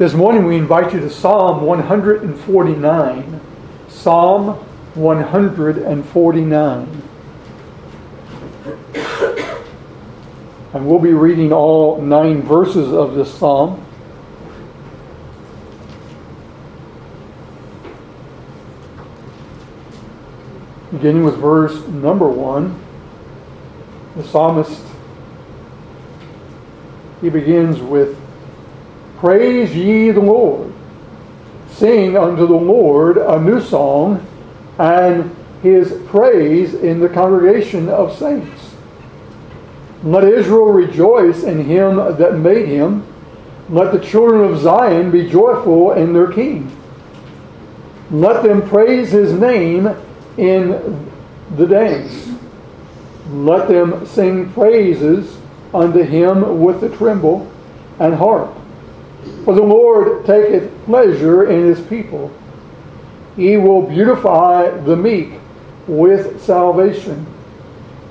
This morning we invite you to Psalm 149. Psalm 149. And we'll be reading all nine verses of this psalm. Beginning with verse number one, the psalmist he begins with Praise ye the Lord. Sing unto the Lord a new song, and his praise in the congregation of saints. Let Israel rejoice in him that made him. Let the children of Zion be joyful in their king. Let them praise his name in the dance. Let them sing praises unto him with the timbrel and harp. For the Lord taketh pleasure in his people. He will beautify the meek with salvation.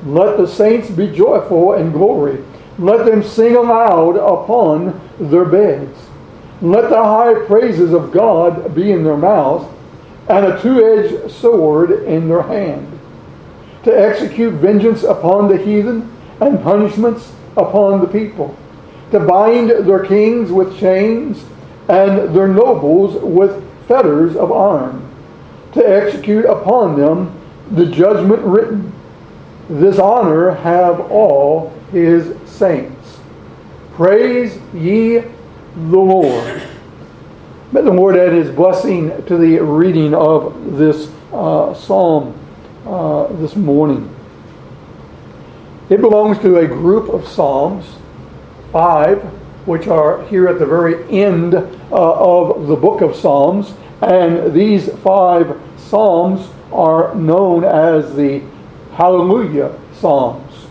Let the saints be joyful in glory. Let them sing aloud upon their beds. Let the high praises of God be in their mouth, and a two edged sword in their hand, to execute vengeance upon the heathen and punishments upon the people to bind their kings with chains and their nobles with fetters of iron, to execute upon them the judgment written. This honor have all his saints. Praise ye the Lord. May the Lord add his blessing to the reading of this uh, psalm uh, this morning. It belongs to a group of psalms five, which are here at the very end uh, of the book of Psalms. And these five Psalms are known as the Hallelujah Psalms.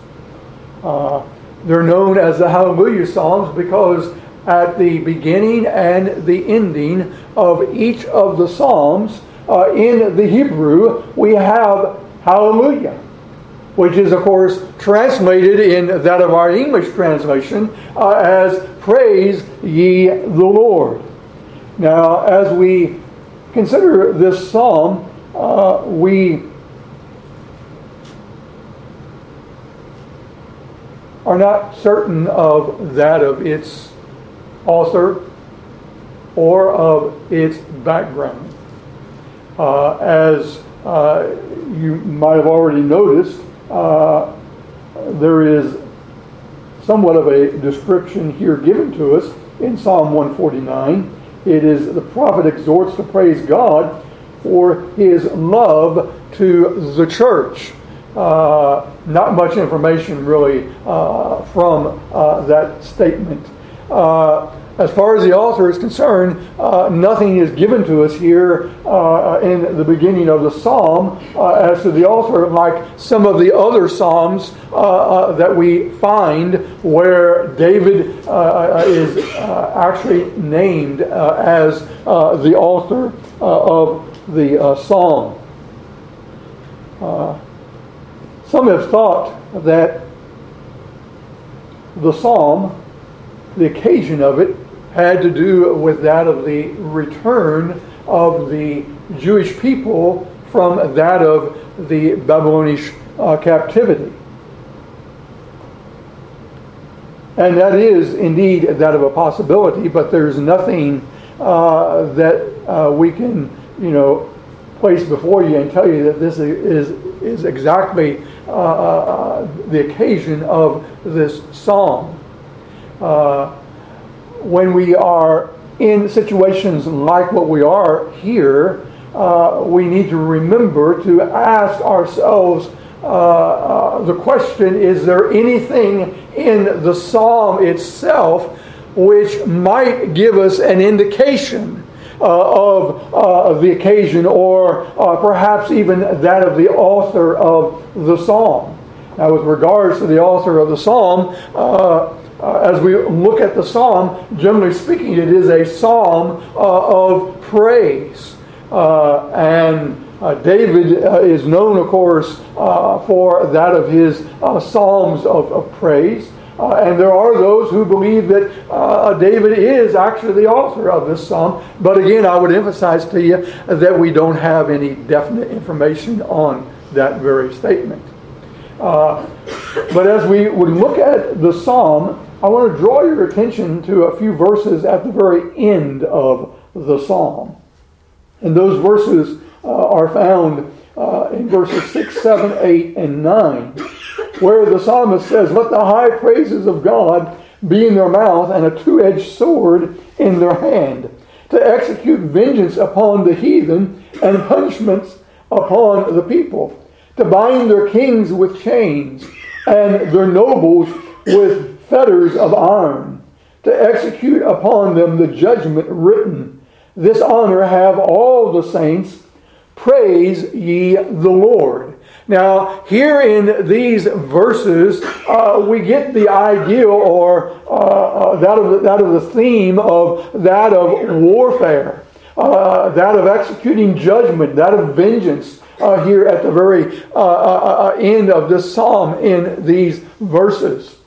Uh, they're known as the Hallelujah Psalms because at the beginning and the ending of each of the Psalms, uh, in the Hebrew, we have Hallelujah which is, of course, translated in that of our English translation uh, as Praise ye the Lord. Now, as we consider this psalm, uh, we are not certain of that of its author or of its background. Uh, as uh, you might have already noticed, uh, there is somewhat of a description here given to us in Psalm 149. It is the prophet exhorts to praise God for his love to the church. Uh, not much information really uh, from uh, that statement. Uh, as far as the author is concerned, uh, nothing is given to us here uh, in the beginning of the psalm uh, as to the author, like some of the other psalms uh, uh, that we find where David uh, is actually named as the author of the psalm. some have thought that the psalm, the occasion of it, had to do with that of the return of the Jewish people from that of the Babylonish uh, captivity. And that is indeed that of a possibility, but there's nothing uh, that uh, we can, you know, place before you and tell you that this is, is exactly uh, uh, the occasion of this psalm. Uh, when we are in situations like what we are here, uh, we need to remember to ask ourselves uh, uh, the question is there anything in the psalm itself which might give us an indication uh, of, uh, of the occasion or uh, perhaps even that of the author of the psalm? Now, with regards to the author of the psalm, uh, as we look at the psalm, generally speaking, it is a psalm uh, of praise. Uh, and uh, David is known, of course, for that of his psalms of, of praise. Uh, and there are those who believe that uh, David is actually the author of this psalm. But again, I would emphasize to you that we don't have any definite information on that very statement. Uh, but as we would look at the psalm, I want to draw your attention to a few verses at the very end of the psalm. And those verses uh, are found uh, in verses 6, 7, 8, and 9, where the psalmist says, Let the high praises of God be in their mouth and a two edged sword in their hand, to execute vengeance upon the heathen and punishments upon the people, to bind their kings with chains and their nobles with fetters of iron, to execute upon them the judgment written. This honor have all the saints Praise ye the Lord. Now, here in these verses, uh, we get the ideal or uh, uh, that, of the, that of the theme of that of warfare, uh, that of executing judgment, that of vengeance. Uh, here at the very uh, end of this psalm in these verses.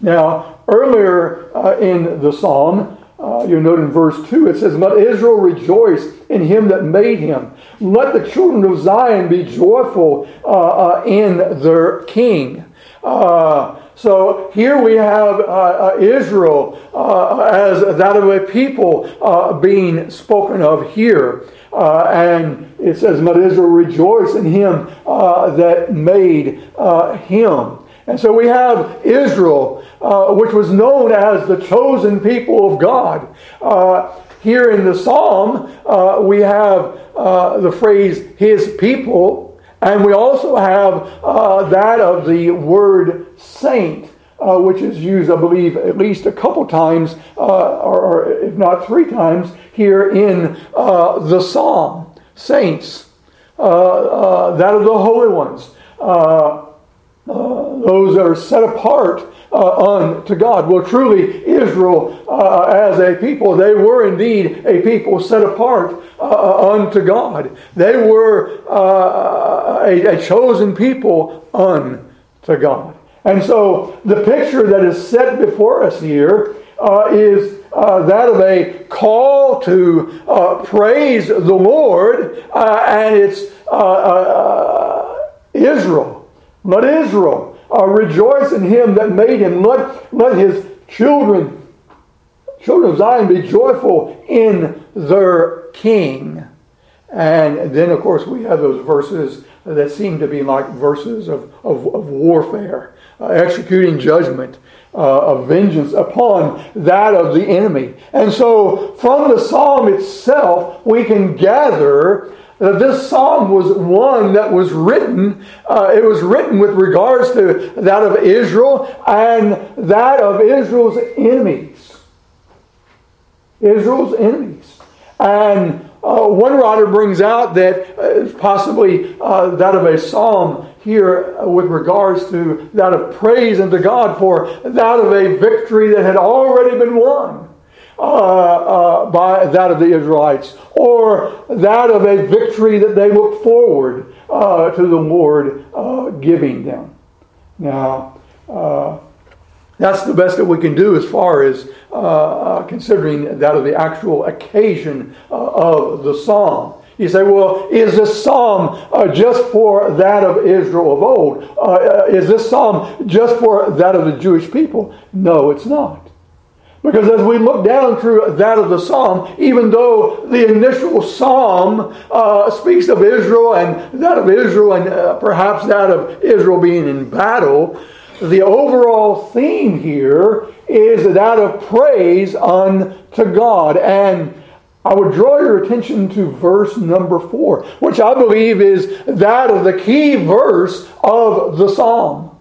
Now, earlier in the psalm, uh, you note in verse 2, it says, Let Israel rejoice in him that made him. Let the children of Zion be joyful uh, uh, in their king. Uh, so here we have uh, uh, Israel as that of a people being spoken of here. and it says, Let Israel rejoice in him that made him. And so we have Israel, uh, which was known as the chosen people of God. Uh, here in the psalm, uh, we have uh, the phrase his people, and we also have uh, that of the word saint. Uh, which is used, I believe, at least a couple times, or, or, if not three times, here in the psalm. Saints, that of the holy ones. Uh, those that are set apart uh, unto God. Well, truly, Israel, uh, as a people, they were indeed a people set apart uh, unto God. They were uh, a, a, chosen people unto God. And so, the picture that is set before us here is that of a call to praise the Lord, and it's Israel let Israel uh, rejoice in him that made him. Let, let his children, children of Zion, be joyful in their king. And then, of course, we have those verses that seem to be like verses of, of, of warfare, uh, executing judgment, uh, of vengeance upon that of the enemy. And so, from the psalm itself, we can gather that this psalm was one that was written, uh, it was written with regards to that of Israel and that of Israel's enemies. Israel's enemies. And uh, one writer brings out that uh, possibly uh, that of a psalm here with regards to that of praise unto God for that of a victory that had already been won. Uh, uh, by that of the Israelites, or that of a victory that they look forward uh, to the Lord uh, giving them. Now, uh, that's the best that we can do as far as uh, considering that of the actual occasion of the psalm. You say, well, is this psalm uh, just for that of Israel of old? Uh, is this psalm just for that of the Jewish people? No, it's not. Because as we look down through that of the psalm, even though the initial psalm uh, speaks of Israel and that of Israel and uh, perhaps that of Israel being in battle, the overall theme here is that of praise unto God. And I would draw your attention to verse number four, which I believe is that of the key verse of the psalm.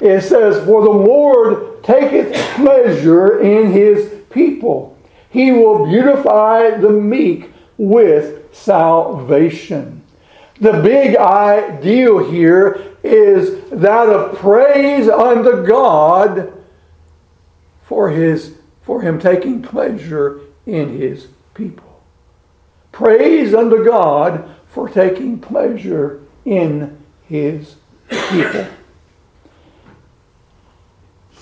It says, For the Lord taketh pleasure in his people. He will beautify the meek with salvation. The big ideal here is that of praise unto God for his for him taking pleasure in his people. Praise unto God for taking pleasure in his people.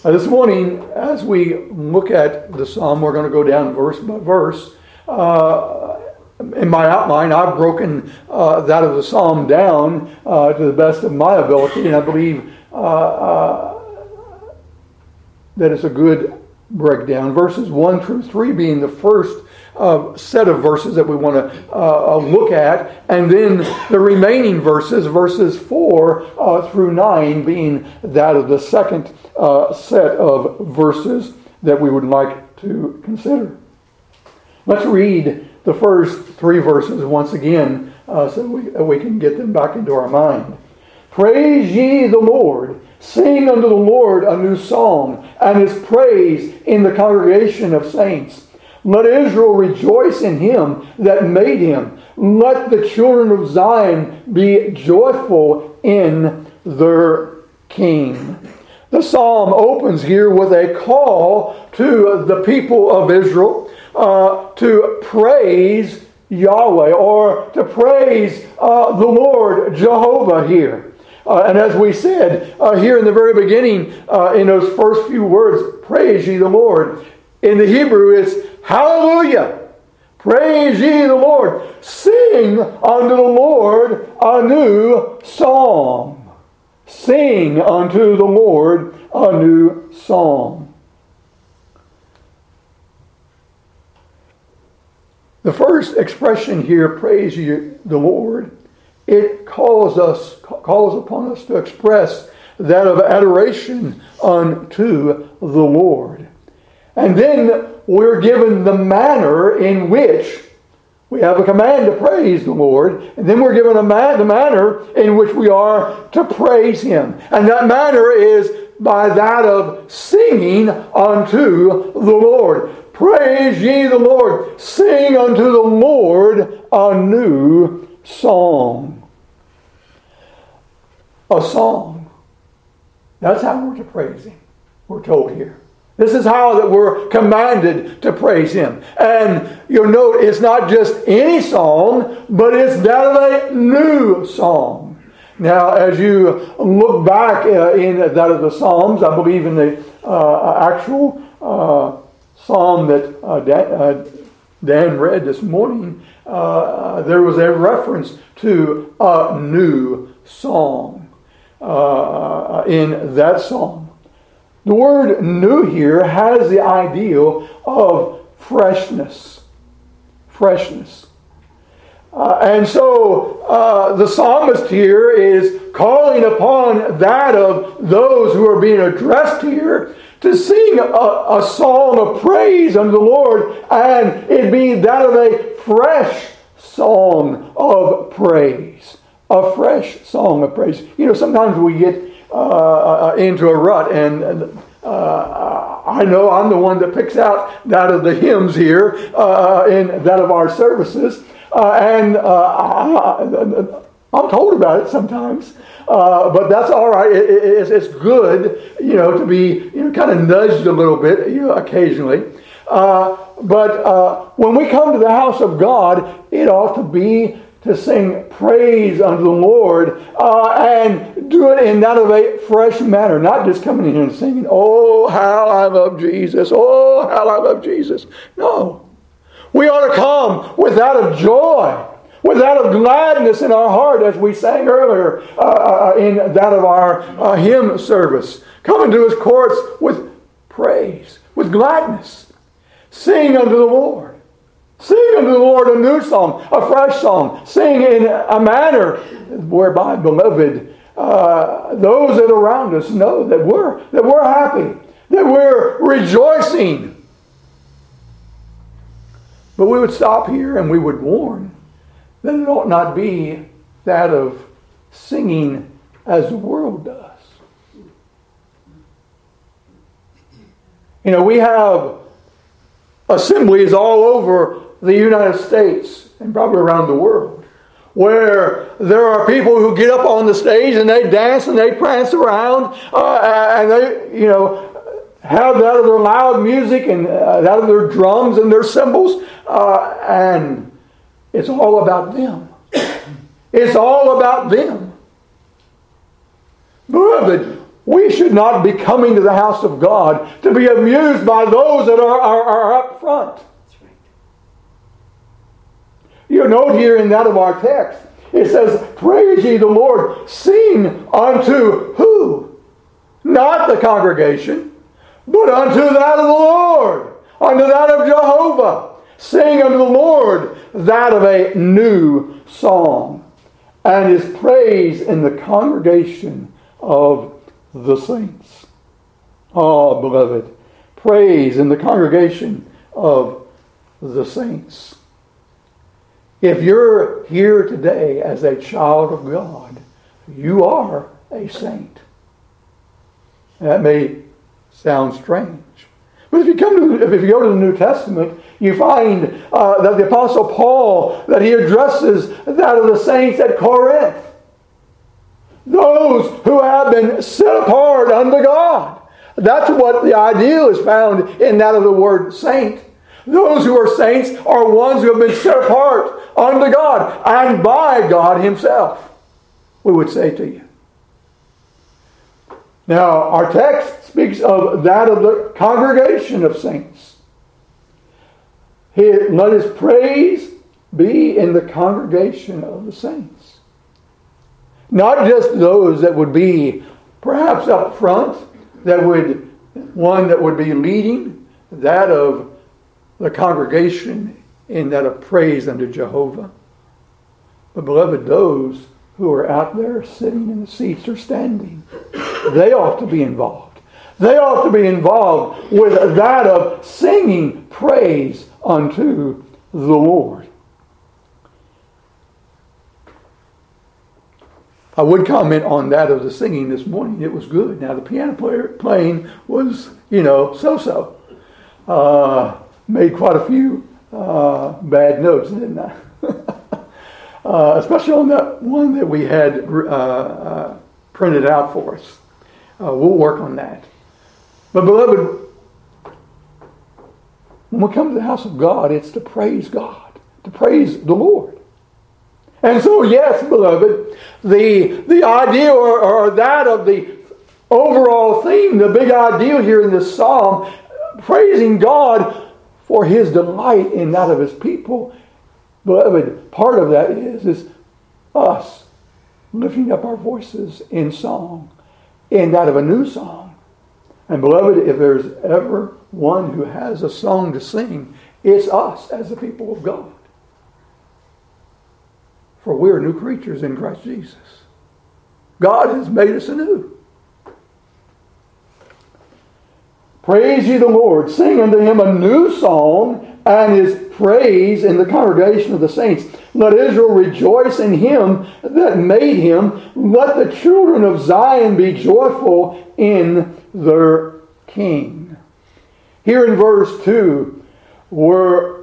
Uh, this morning, as we look at the psalm, we're going to go down verse by verse. Uh, in my outline, I've broken uh, that of the psalm down uh, to the best of my ability, and I believe uh, that it's a good breakdown. Verses 1 through 3 being the first uh, set of verses that we want to uh, uh, look at, and then the remaining verses, verses 4 uh, through 9, being that of the second uh, set of verses that we would like to consider. Let's read the first three verses once again so we, we can get them back into our mind. Praise ye the Lord. Sing unto the Lord a new song, and his praise in the congregation of saints. Let Israel rejoice in him that made him. Let the children of Zion be joyful in their king. The psalm opens here with a call to the people of Israel uh, to praise Yahweh or to praise uh, the Lord Jehovah here. Uh, and as we said uh, here in the very beginning, uh, in those first few words, praise ye the Lord. In the Hebrew, it's Hallelujah! Praise ye the Lord. Sing unto the Lord a new song. Sing unto the Lord a new song. The first expression here, praise ye the Lord, it calls us calls upon us to express that of adoration unto the Lord. And then we're given the manner in which we have a command to praise the Lord, and then we're given a man, the manner in which we are to praise Him. And that manner is by that of singing unto the Lord. Praise ye the Lord. Sing unto the Lord a new song. A song. That's how we're to praise Him, we're told here. This is how that we're commanded to praise Him. And you'll note it's not just any song, but it's that of a new song. Now, as you look back uh, in that of the Psalms, I believe in the uh, actual uh, psalm that uh, Dan, uh, Dan, read this morning, uh, there was a reference to a new song in that psalm. The word new here has the ideal of freshness. Freshness. Uh, and so uh, the psalmist here is calling upon that of those who are being addressed here to sing a, a song of praise unto the Lord, and it be that of a fresh song of praise. A fresh song of praise. You know, sometimes we get uh, uh, into a rut. And uh, I know I'm the one that picks out that of the hymns here in that of our services. and I, am told about it sometimes. Uh, but that's all right. It, it, it's, it's, good, you know, to be you know, kind of nudged a little bit, you know, occasionally. Uh, but uh, when we come to the house of God, it ought to be to sing praise unto the Lord uh, and do it in that of a fresh manner, not just coming in here and singing, Oh, how I love Jesus, oh, how I love Jesus. No. We ought to come with that of joy, with that of gladness in our heart, as we sang earlier uh, uh in that of our uh, hymn service. Come into his courts with praise, with gladness. Sing unto the Lord. Sing unto the Lord a new song, a fresh song. Sing in a manner whereby, beloved, uh, those that are around us know that we're, that we're happy, that we're rejoicing. But we would stop here and we would warn that it ought not be that of singing as the world does. You know, we have assemblies all over the United States and probably around the world, where there are people who get up on the stage and they dance and they prance around uh, and they, you know, have that of their loud music and uh, that of their drums and their cymbals, uh, and it's all about them. It's all about them. Beloved, We should not be coming to the house of God to be amused by those that are, are, are up front. You note here in that of our text, it says, Praise ye the Lord, sing unto who? Not the congregation, but unto that of the Lord, unto that of Jehovah. Sing unto the Lord that of a new song, and his praise in the congregation of the saints. Oh, beloved, praise in the congregation of the saints. If you're here today as a child of God, you are a saint. That may sound strange. But if you come to, if you go to the New Testament, you find uh, that the Apostle Paul that he addresses that of the saints at Corinth, those who have been set apart unto God. That's what the ideal is found in that of the word saint. Those who are saints are ones who have been set apart unto God and by God Himself, we would say to you. Now, our text speaks of that of the congregation of saints. let his praise be in the congregation of the saints. Not just those that would be perhaps up front, that would one that would be leading, that of the congregation in that of praise unto Jehovah. But beloved, those who are out there sitting in the seats or standing, they ought to be involved. They ought to be involved with that of singing praise unto the Lord. I would comment on that of the singing this morning. It was good. Now the piano player playing was, you know, so-so. Uh, made quite a few uh, bad notes, didn't I? uh, especially on that one that we had uh, uh, printed out for us. Uh, we'll work on that. But, beloved, when we come to the house of God, it's to praise God, to praise the Lord. And so, yes, beloved, the, the idea or, or that of the overall theme, the big idea here in this psalm, praising God for his delight in that of his people. Beloved, part of that is, is us lifting up our voices in song, in that of a new song. And beloved, if there's ever one who has a song to sing, it's us as the people of God. For we're new creatures in Christ Jesus. God has made us anew. Praise ye the Lord. Sing unto him a new song and his praise in the congregation of the saints. Let Israel rejoice in him that made him. Let the children of Zion be joyful in their king. Here in verse 2, where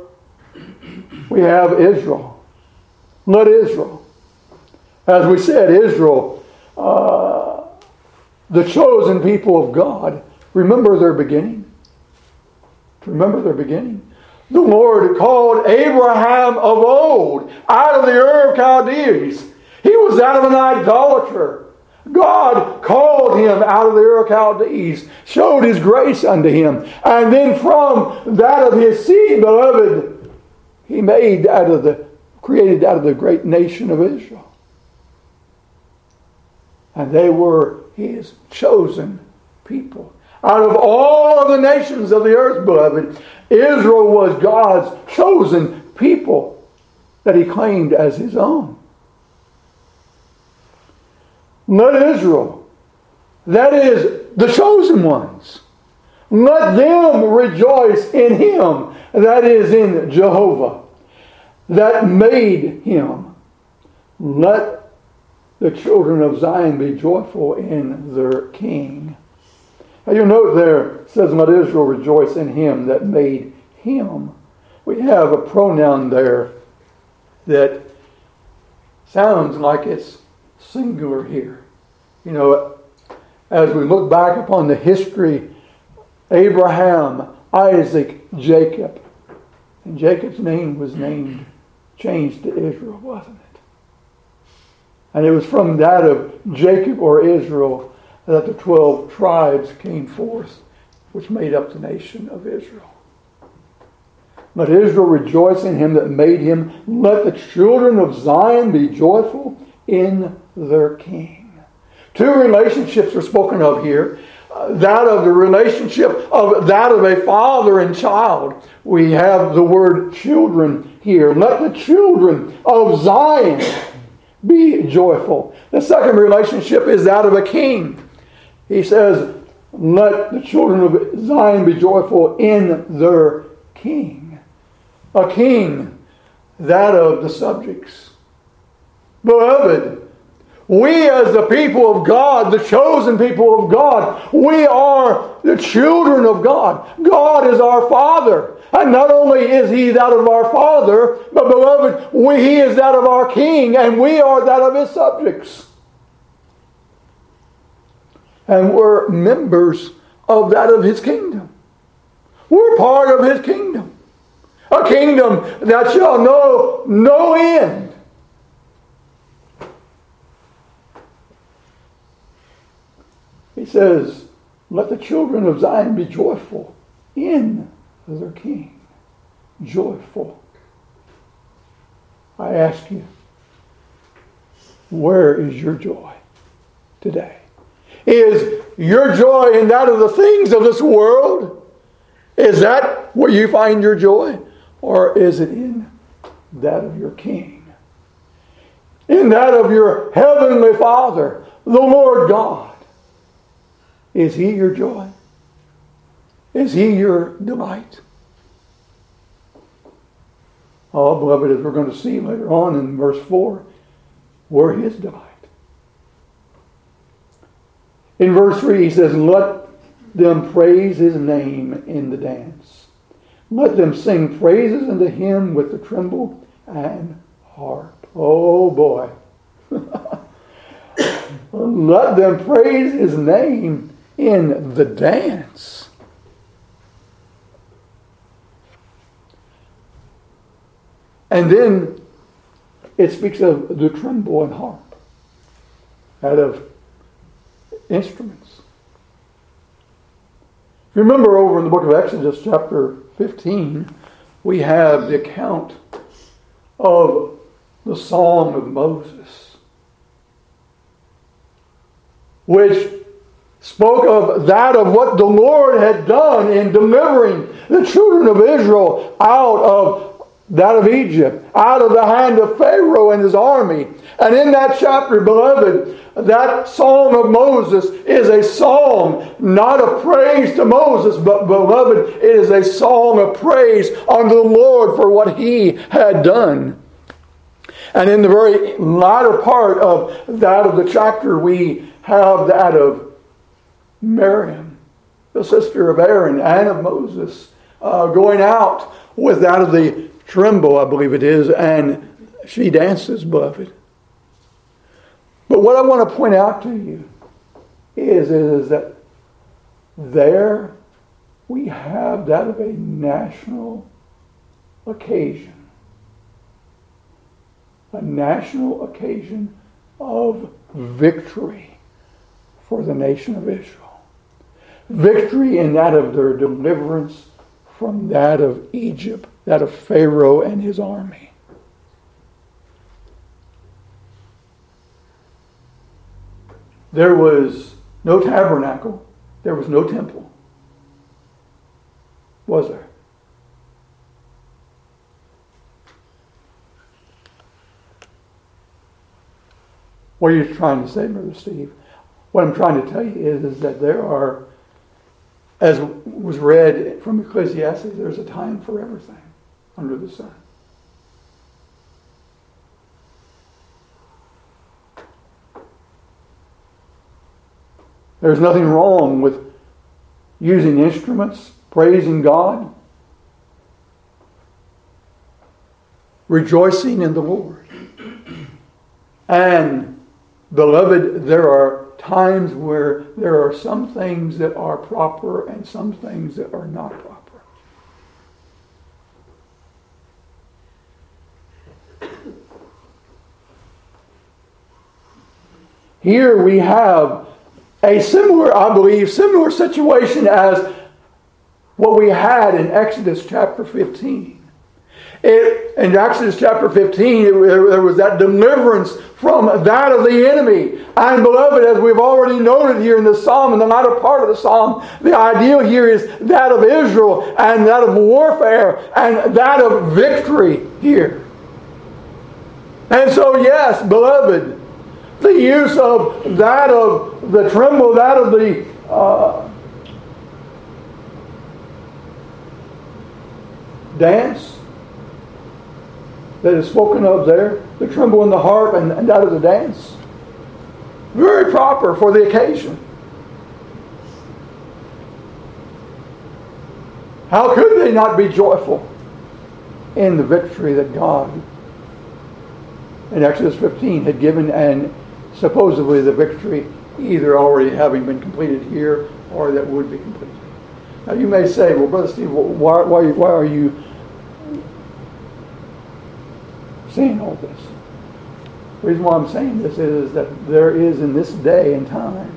we have Israel. Let Israel. As we said, Israel, uh, the chosen people of God Remember their beginning. Remember their beginning. The Lord called Abraham of old out of the Ur of Chaldees. He was out of an idolater. God called him out of the Ur of Chaldees, showed his grace unto him. And then from that of his seed, beloved, he made out of the created out of the great nation of Israel. And they were his chosen people. Out of all of the nations of the earth, beloved, Israel was God's chosen people that he claimed as his own. Let Israel, that is the chosen ones, let them rejoice in him, that is in Jehovah, that made him. Let the children of Zion be joyful in their king. Now you note there, says, Let Israel rejoice in him that made him. We have a pronoun there that sounds like it's singular here. You know, as we look back upon the history, Abraham, Isaac, Jacob, and Jacob's name was named, changed to Israel, wasn't it? And it was from that of Jacob or Israel that the 12 tribes came forth, which made up the nation of Israel. Let Israel rejoice in him that made him. Let the children of Zion be joyful in their king. Two relationships are spoken of here. Uh, that of the relationship of that of a father and child. We have the word children here. Let the children of Zion be joyful. The second relationship is that of a king. He says, Let the children of Zion be joyful in their king. A king, that of the subjects. Beloved, we, as the people of God, the chosen people of God, we are the children of God. God is our Father. And not only is He that of our Father, but beloved, we, He is that of our King, and we are that of His subjects. And we're members of that of His kingdom. We're part of His kingdom. A kingdom that shall know no end. He says, Let the children of Zion be joyful in their king. Joyful. I ask you, where is your joy today? Is your joy in that of the things of this world? Is that where you find your joy? Or is it in that of your King? In that of your Heavenly Father, the Lord God? Is He your joy? Is He your delight? Oh, beloved, as we're going to see later on in verse 4, we're His delight. In verse 3, he says, Let them praise His name in the dance. Let them sing praises unto Him with the tremble and harp. Oh, boy. Let them praise His name in the dance. And then it speaks of the tremble and harp out of instruments. If you remember over in the book of Exodus, chapter 15, we have the account of the Song of Moses, which spoke of that of what the Lord had done in delivering the children of Israel out of that of Egypt, out of the hand of Pharaoh and his army. And in that chapter, beloved, that song of Moses is a psalm, not a praise to Moses, but beloved, it is a song of praise unto the Lord for what he had done. And in the very latter part of that of the chapter, we have that of Miriam, the sister of Aaron and of Moses, uh, going out with that of the tremble, I believe it is, and she dances, beloved. But what I want to point out to you is, is that there we have that of a national occasion. A national occasion of victory for the nation of Israel victory in that of their deliverance from that of Egypt, that of Pharaoh and his army. There was no tabernacle, there was no temple. Was there? What are you trying to say, Brother Steve? What I'm trying to tell you is, is that there are as was read from Ecclesiastes, there's a time for everything under the sun. There's nothing wrong with using instruments, praising God, rejoicing in the Lord. And, beloved, there are times where there are some things that are proper and some things that are not proper. Here we have a similar, I believe, similar situation as what we had in Exodus chapter 15. It, in Exodus chapter 15, it, there was that deliverance from that of the enemy. And beloved, as we've already noted here in the psalm, in the latter part of the psalm, the ideal here is that of Israel and that of warfare and that of victory here. And so, yes, beloved, the use of that of the tremble, that of the uh, dance that is spoken of there, the tremble in the harp and, and that of the dance. Very proper for the occasion. How could they not be joyful in the victory that God in Exodus 15 had given and supposedly the victory either already having been completed here or that would be completed. Now you may say, well, Brother Steve, why, why, why are you saying all this? The reason why I'm saying this is that there is in this day and time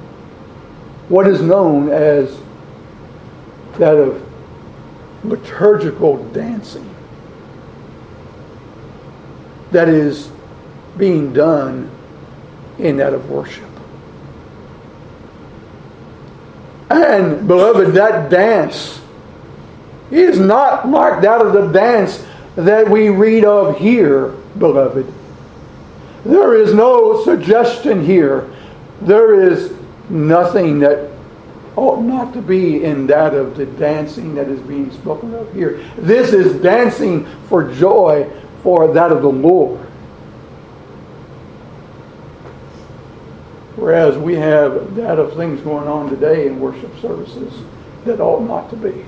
what is known as that of liturgical dancing that is being done in that of worship. And, beloved, that dance is not like that of the dance that we read of here, beloved. There is no suggestion here. There is nothing that ought not to be in that of the dancing that is being spoken of here. This is dancing for joy for that of the Lord. Whereas we have that of things going on today in worship services that ought not to be.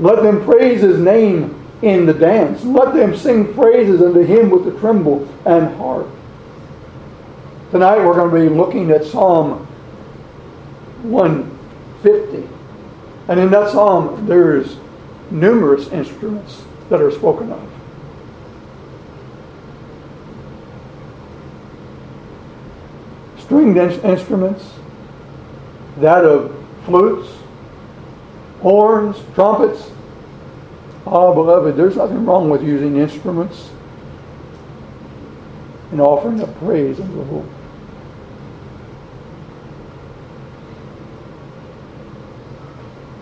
Let them praise his name in the dance. Let them sing praises unto him with the tremble and harp. Tonight we're going to be looking at Psalm 150. And in that psalm, there's numerous instruments that are spoken of. stringed instruments, that of flutes, horns, trumpets. Oh, beloved, there's nothing wrong with using instruments and offering up praise unto the Lord.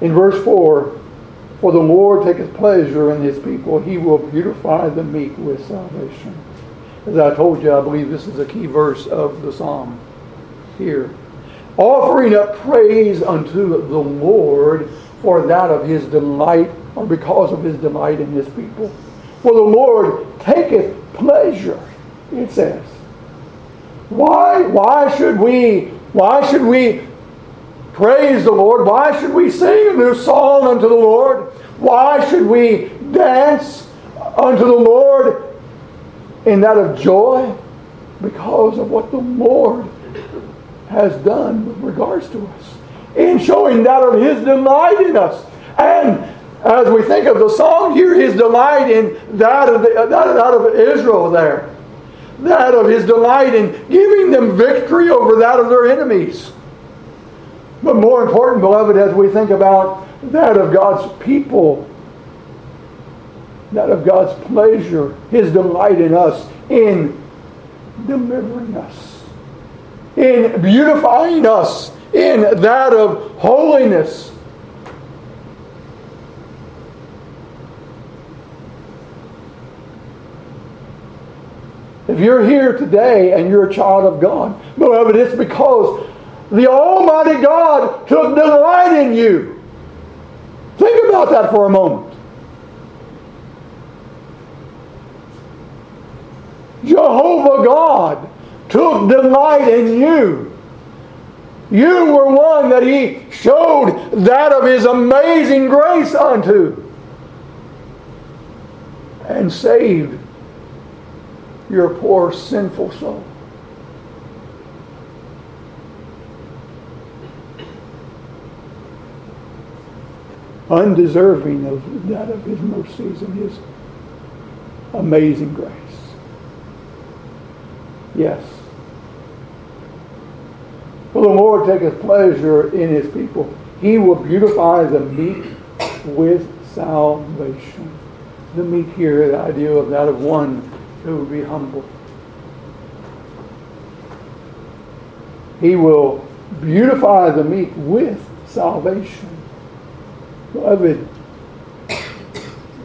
In verse 4, for the Lord taketh pleasure in his people, he will beautify the meek with salvation. As I told you, I believe this is a key verse of the psalm here. Offering up praise unto the Lord for that of his delight, or because of his delight in his people. For the Lord taketh pleasure, it says. Why, why should we, why should we praise the Lord? Why should we sing a new song unto the Lord? Why should we dance unto the Lord in that of joy? Because of what the Lord has done with regards to us in showing that of his delight in us. And as we think of the song here, his delight in that of, the, that, that of Israel there. That of his delight in giving them victory over that of their enemies. But more important, beloved, as we think about that of God's people, that of God's pleasure, his delight in us, in delivering us in beautifying us in that of holiness. If you're here today and you're a child of God, beloved, it's because the Almighty God took delight in you. Think about that for a moment. Jehovah God took delight in you. You were one that he showed that of his amazing grace unto and saved your poor sinful soul. Undeserving of that of his mercies and his amazing grace. Yes. For the Lord taketh pleasure in his people. He will beautify the meek with salvation. The meek here, the idea of that of one who would be humble. He will beautify the meek with salvation. Beloved,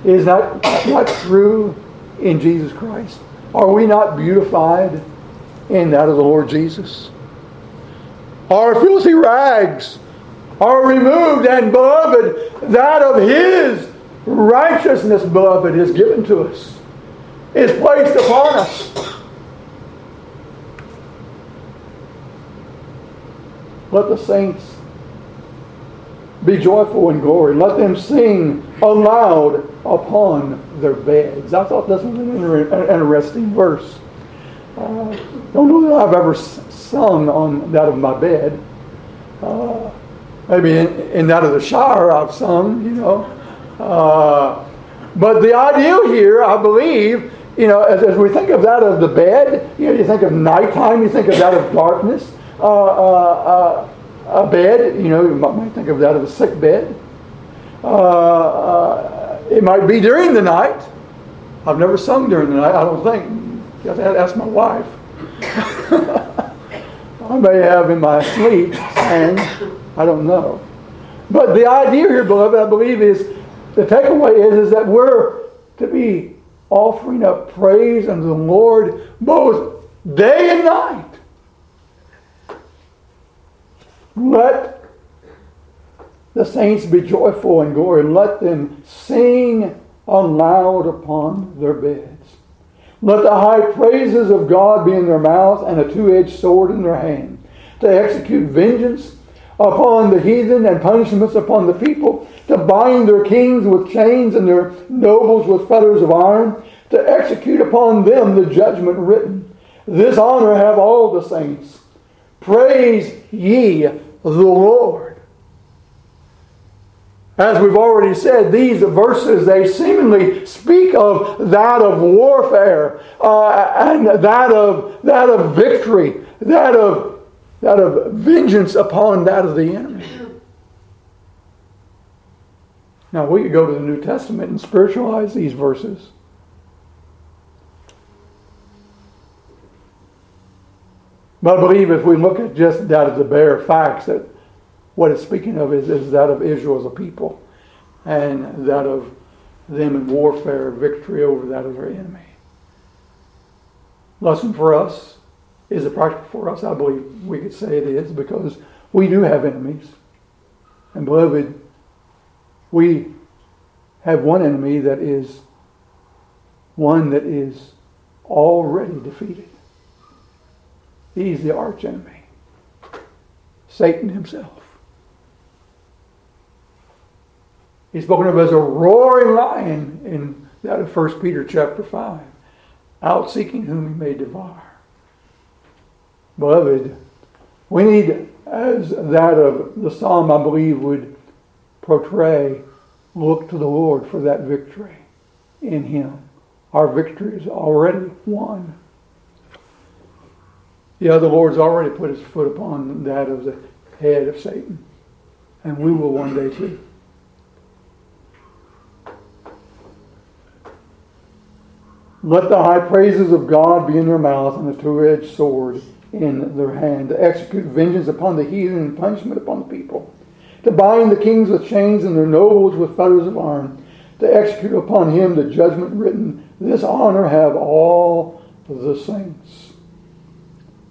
is that not true in Jesus Christ? Are we not beautified in that of the Lord Jesus? Our filthy rags are removed, and beloved, that of His righteousness, beloved, is given to us, is placed upon us. Let the saints be joyful in glory. Let them sing aloud upon their beds. I thought this was an interesting verse. Uh, don't know that I've ever sung on that of my bed. Uh, maybe in, in, that of the shower I've sung, you know. Uh, but the idea here, I believe, you know, as, as, we think of that of the bed, you know, you think of nighttime, you think of that of darkness. Uh, uh, uh a bed, you know, you might think of that of a sick bed. Uh, it might be during the night. I've never sung during the night, I don't think. You have to ask my wife. I may have in my sleep, and I don't know. But the idea here, beloved, I believe is the takeaway is, is that we're to be offering up praise unto the Lord both day and night. Let the saints be joyful in glory. Let them sing aloud upon their beds. Let the high praises of God be in their mouth and a two edged sword in their hand, to execute vengeance upon the heathen and punishments upon the people, to bind their kings with chains and their nobles with fetters of iron, to execute upon them the judgment written. This honor have all the saints. Praise ye the Lord. As we've already said, these verses, they seemingly speak of that of warfare uh, and that of, that of victory, that of, that of vengeance upon that of the enemy. Now, we could go to the New Testament and spiritualize these verses. But I believe if we look at just that as the bare facts, that what it's speaking of is, is that of Israel as a people and that of them in warfare, victory over that of their enemy. Lesson for us is it practical for us? I believe we could say it is because we do have enemies. And beloved, we have one enemy that is one that is already defeated. He's the archenemy. Satan himself. He's spoken of as a roaring lion in that of 1 Peter chapter 5, out seeking whom he may devour. Beloved, we need, as that of the psalm I believe would portray, look to the Lord for that victory in him. Our victory is already won. Yeah, the Lord's already put his foot upon that of the head of Satan. And we will one day too. Let the high praises of God be in their mouth and a two edged sword in their hand, to execute vengeance upon the heathen and punishment upon the people, to bind the kings with chains and their nobles with fetters of iron, to execute upon him the judgment written. This honor have all the saints.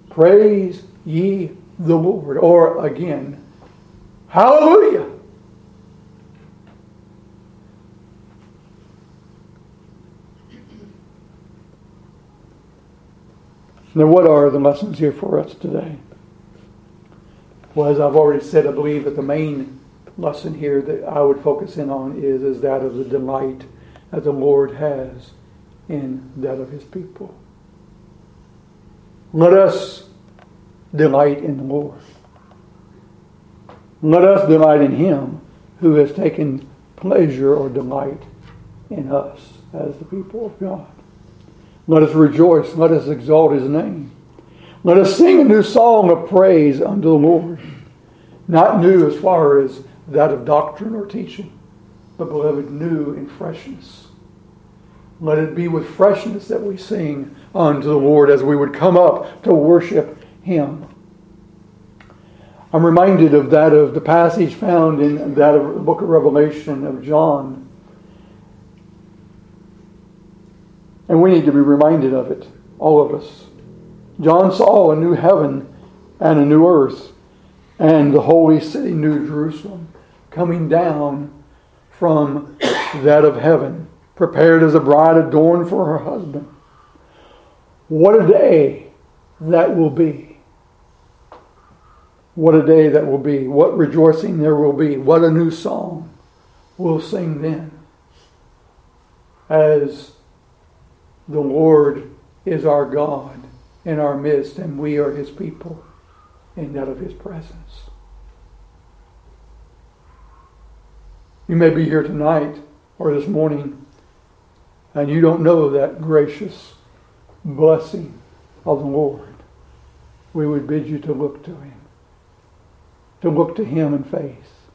Praise ye the Lord. Or again, Hallelujah. Now, what are the lessons here for us today? Well, as I've already said, I believe that the main lesson here that I would focus in on is, is that of the delight that the Lord has in that of his people. Let us delight in the Lord. Let us delight in Him who has taken pleasure or delight in us as the people of God. Let us rejoice. Let us exalt His name. Let us sing a new song of praise unto the Lord. Not new as far as that of doctrine or teaching, but beloved, new in freshness. Let it be with freshness that we sing unto the Lord as we would come up to worship Him. I'm reminded of that of the passage found in that of the book of Revelation of John. And we need to be reminded of it, all of us. John saw a new heaven and a new earth, and the holy city, New Jerusalem, coming down from that of heaven, prepared as a bride adorned for her husband. What a day that will be. What a day that will be. What rejoicing there will be. What a new song we'll sing then. As the Lord is our God in our midst and we are his people in that of his presence. You may be here tonight or this morning and you don't know that gracious blessing of the Lord. We would bid you to look to him to look to Him in faith.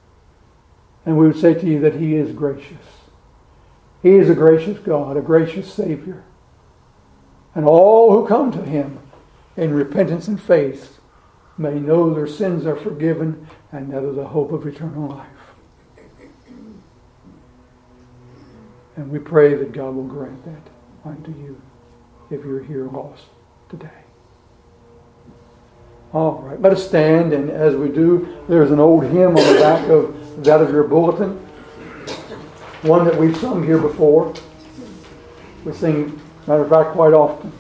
And we would say to you that He is gracious. He is a gracious God, a gracious Savior. And all who come to Him in repentance and faith may know their sins are forgiven and is the hope of eternal life. And we pray that God will grant that unto you if you're here lost today. All right, let us stand, and as we do, there's an old hymn on the back of that of your bulletin, one that we've sung here before. We sing, matter of fact, quite often.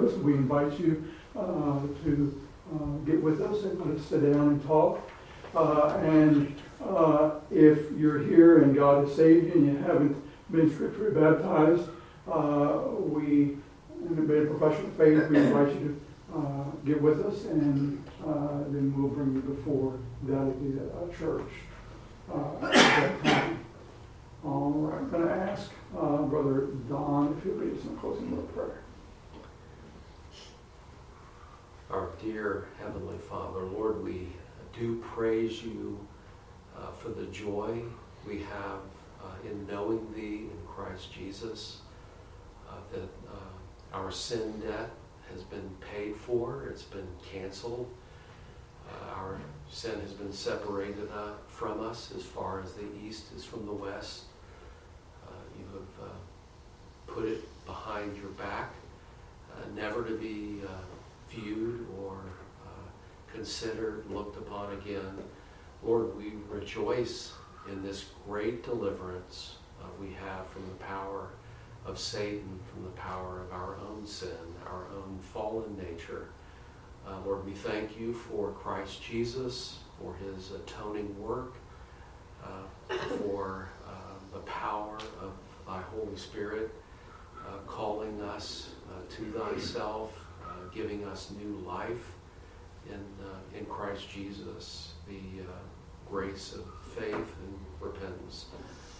those. We invite you uh, to uh, get with us and let's sit down and talk. Uh, and if you're here and God has saved you and you haven't been scripturally baptized, we, in a bit of professional faith, we invite you to get with us and then we'll bring you before that be a church at that time. All right, I'm going to ask uh, Brother Don if he'll lead us in closing word of prayer. Our dear Heavenly Father, Lord, we do praise you uh, for the joy we have uh, in knowing Thee in Christ Jesus, uh, that uh, our sin debt has been paid for, it's been canceled. Uh, our sin has been separated uh, from us as far as the east is from the west. you have put it behind your back, never to be viewed or uh, considered, looked upon again. Lord, we rejoice in this great deliverance uh, we have from the power of Satan, from the power of our own sin, our own fallen nature. Uh, Lord, we thank you for Christ Jesus, for his atoning work, uh, for uh, the power of thy Holy Spirit uh, calling us uh, to thyself giving us new life in, uh, in Christ Jesus, the uh, grace of faith and repentance.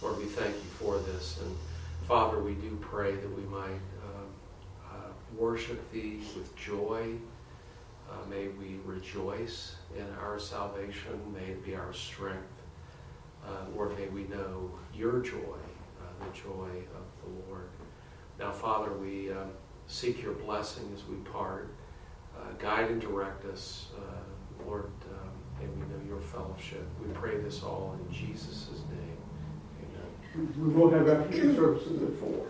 Lord, we thank you for this. And Father, we do pray that we might worship thee with joy. Uh, may we rejoice in our salvation. May it be our strength. Uh, Lord, may we know your joy, uh, the joy of the Lord. Now, Father, we um, seek your blessing as we part. Uh, guide and direct us, uh, Lord, um, and we know your fellowship. We pray this all in Jesus' name. Amen. We will have afternoon services at 4.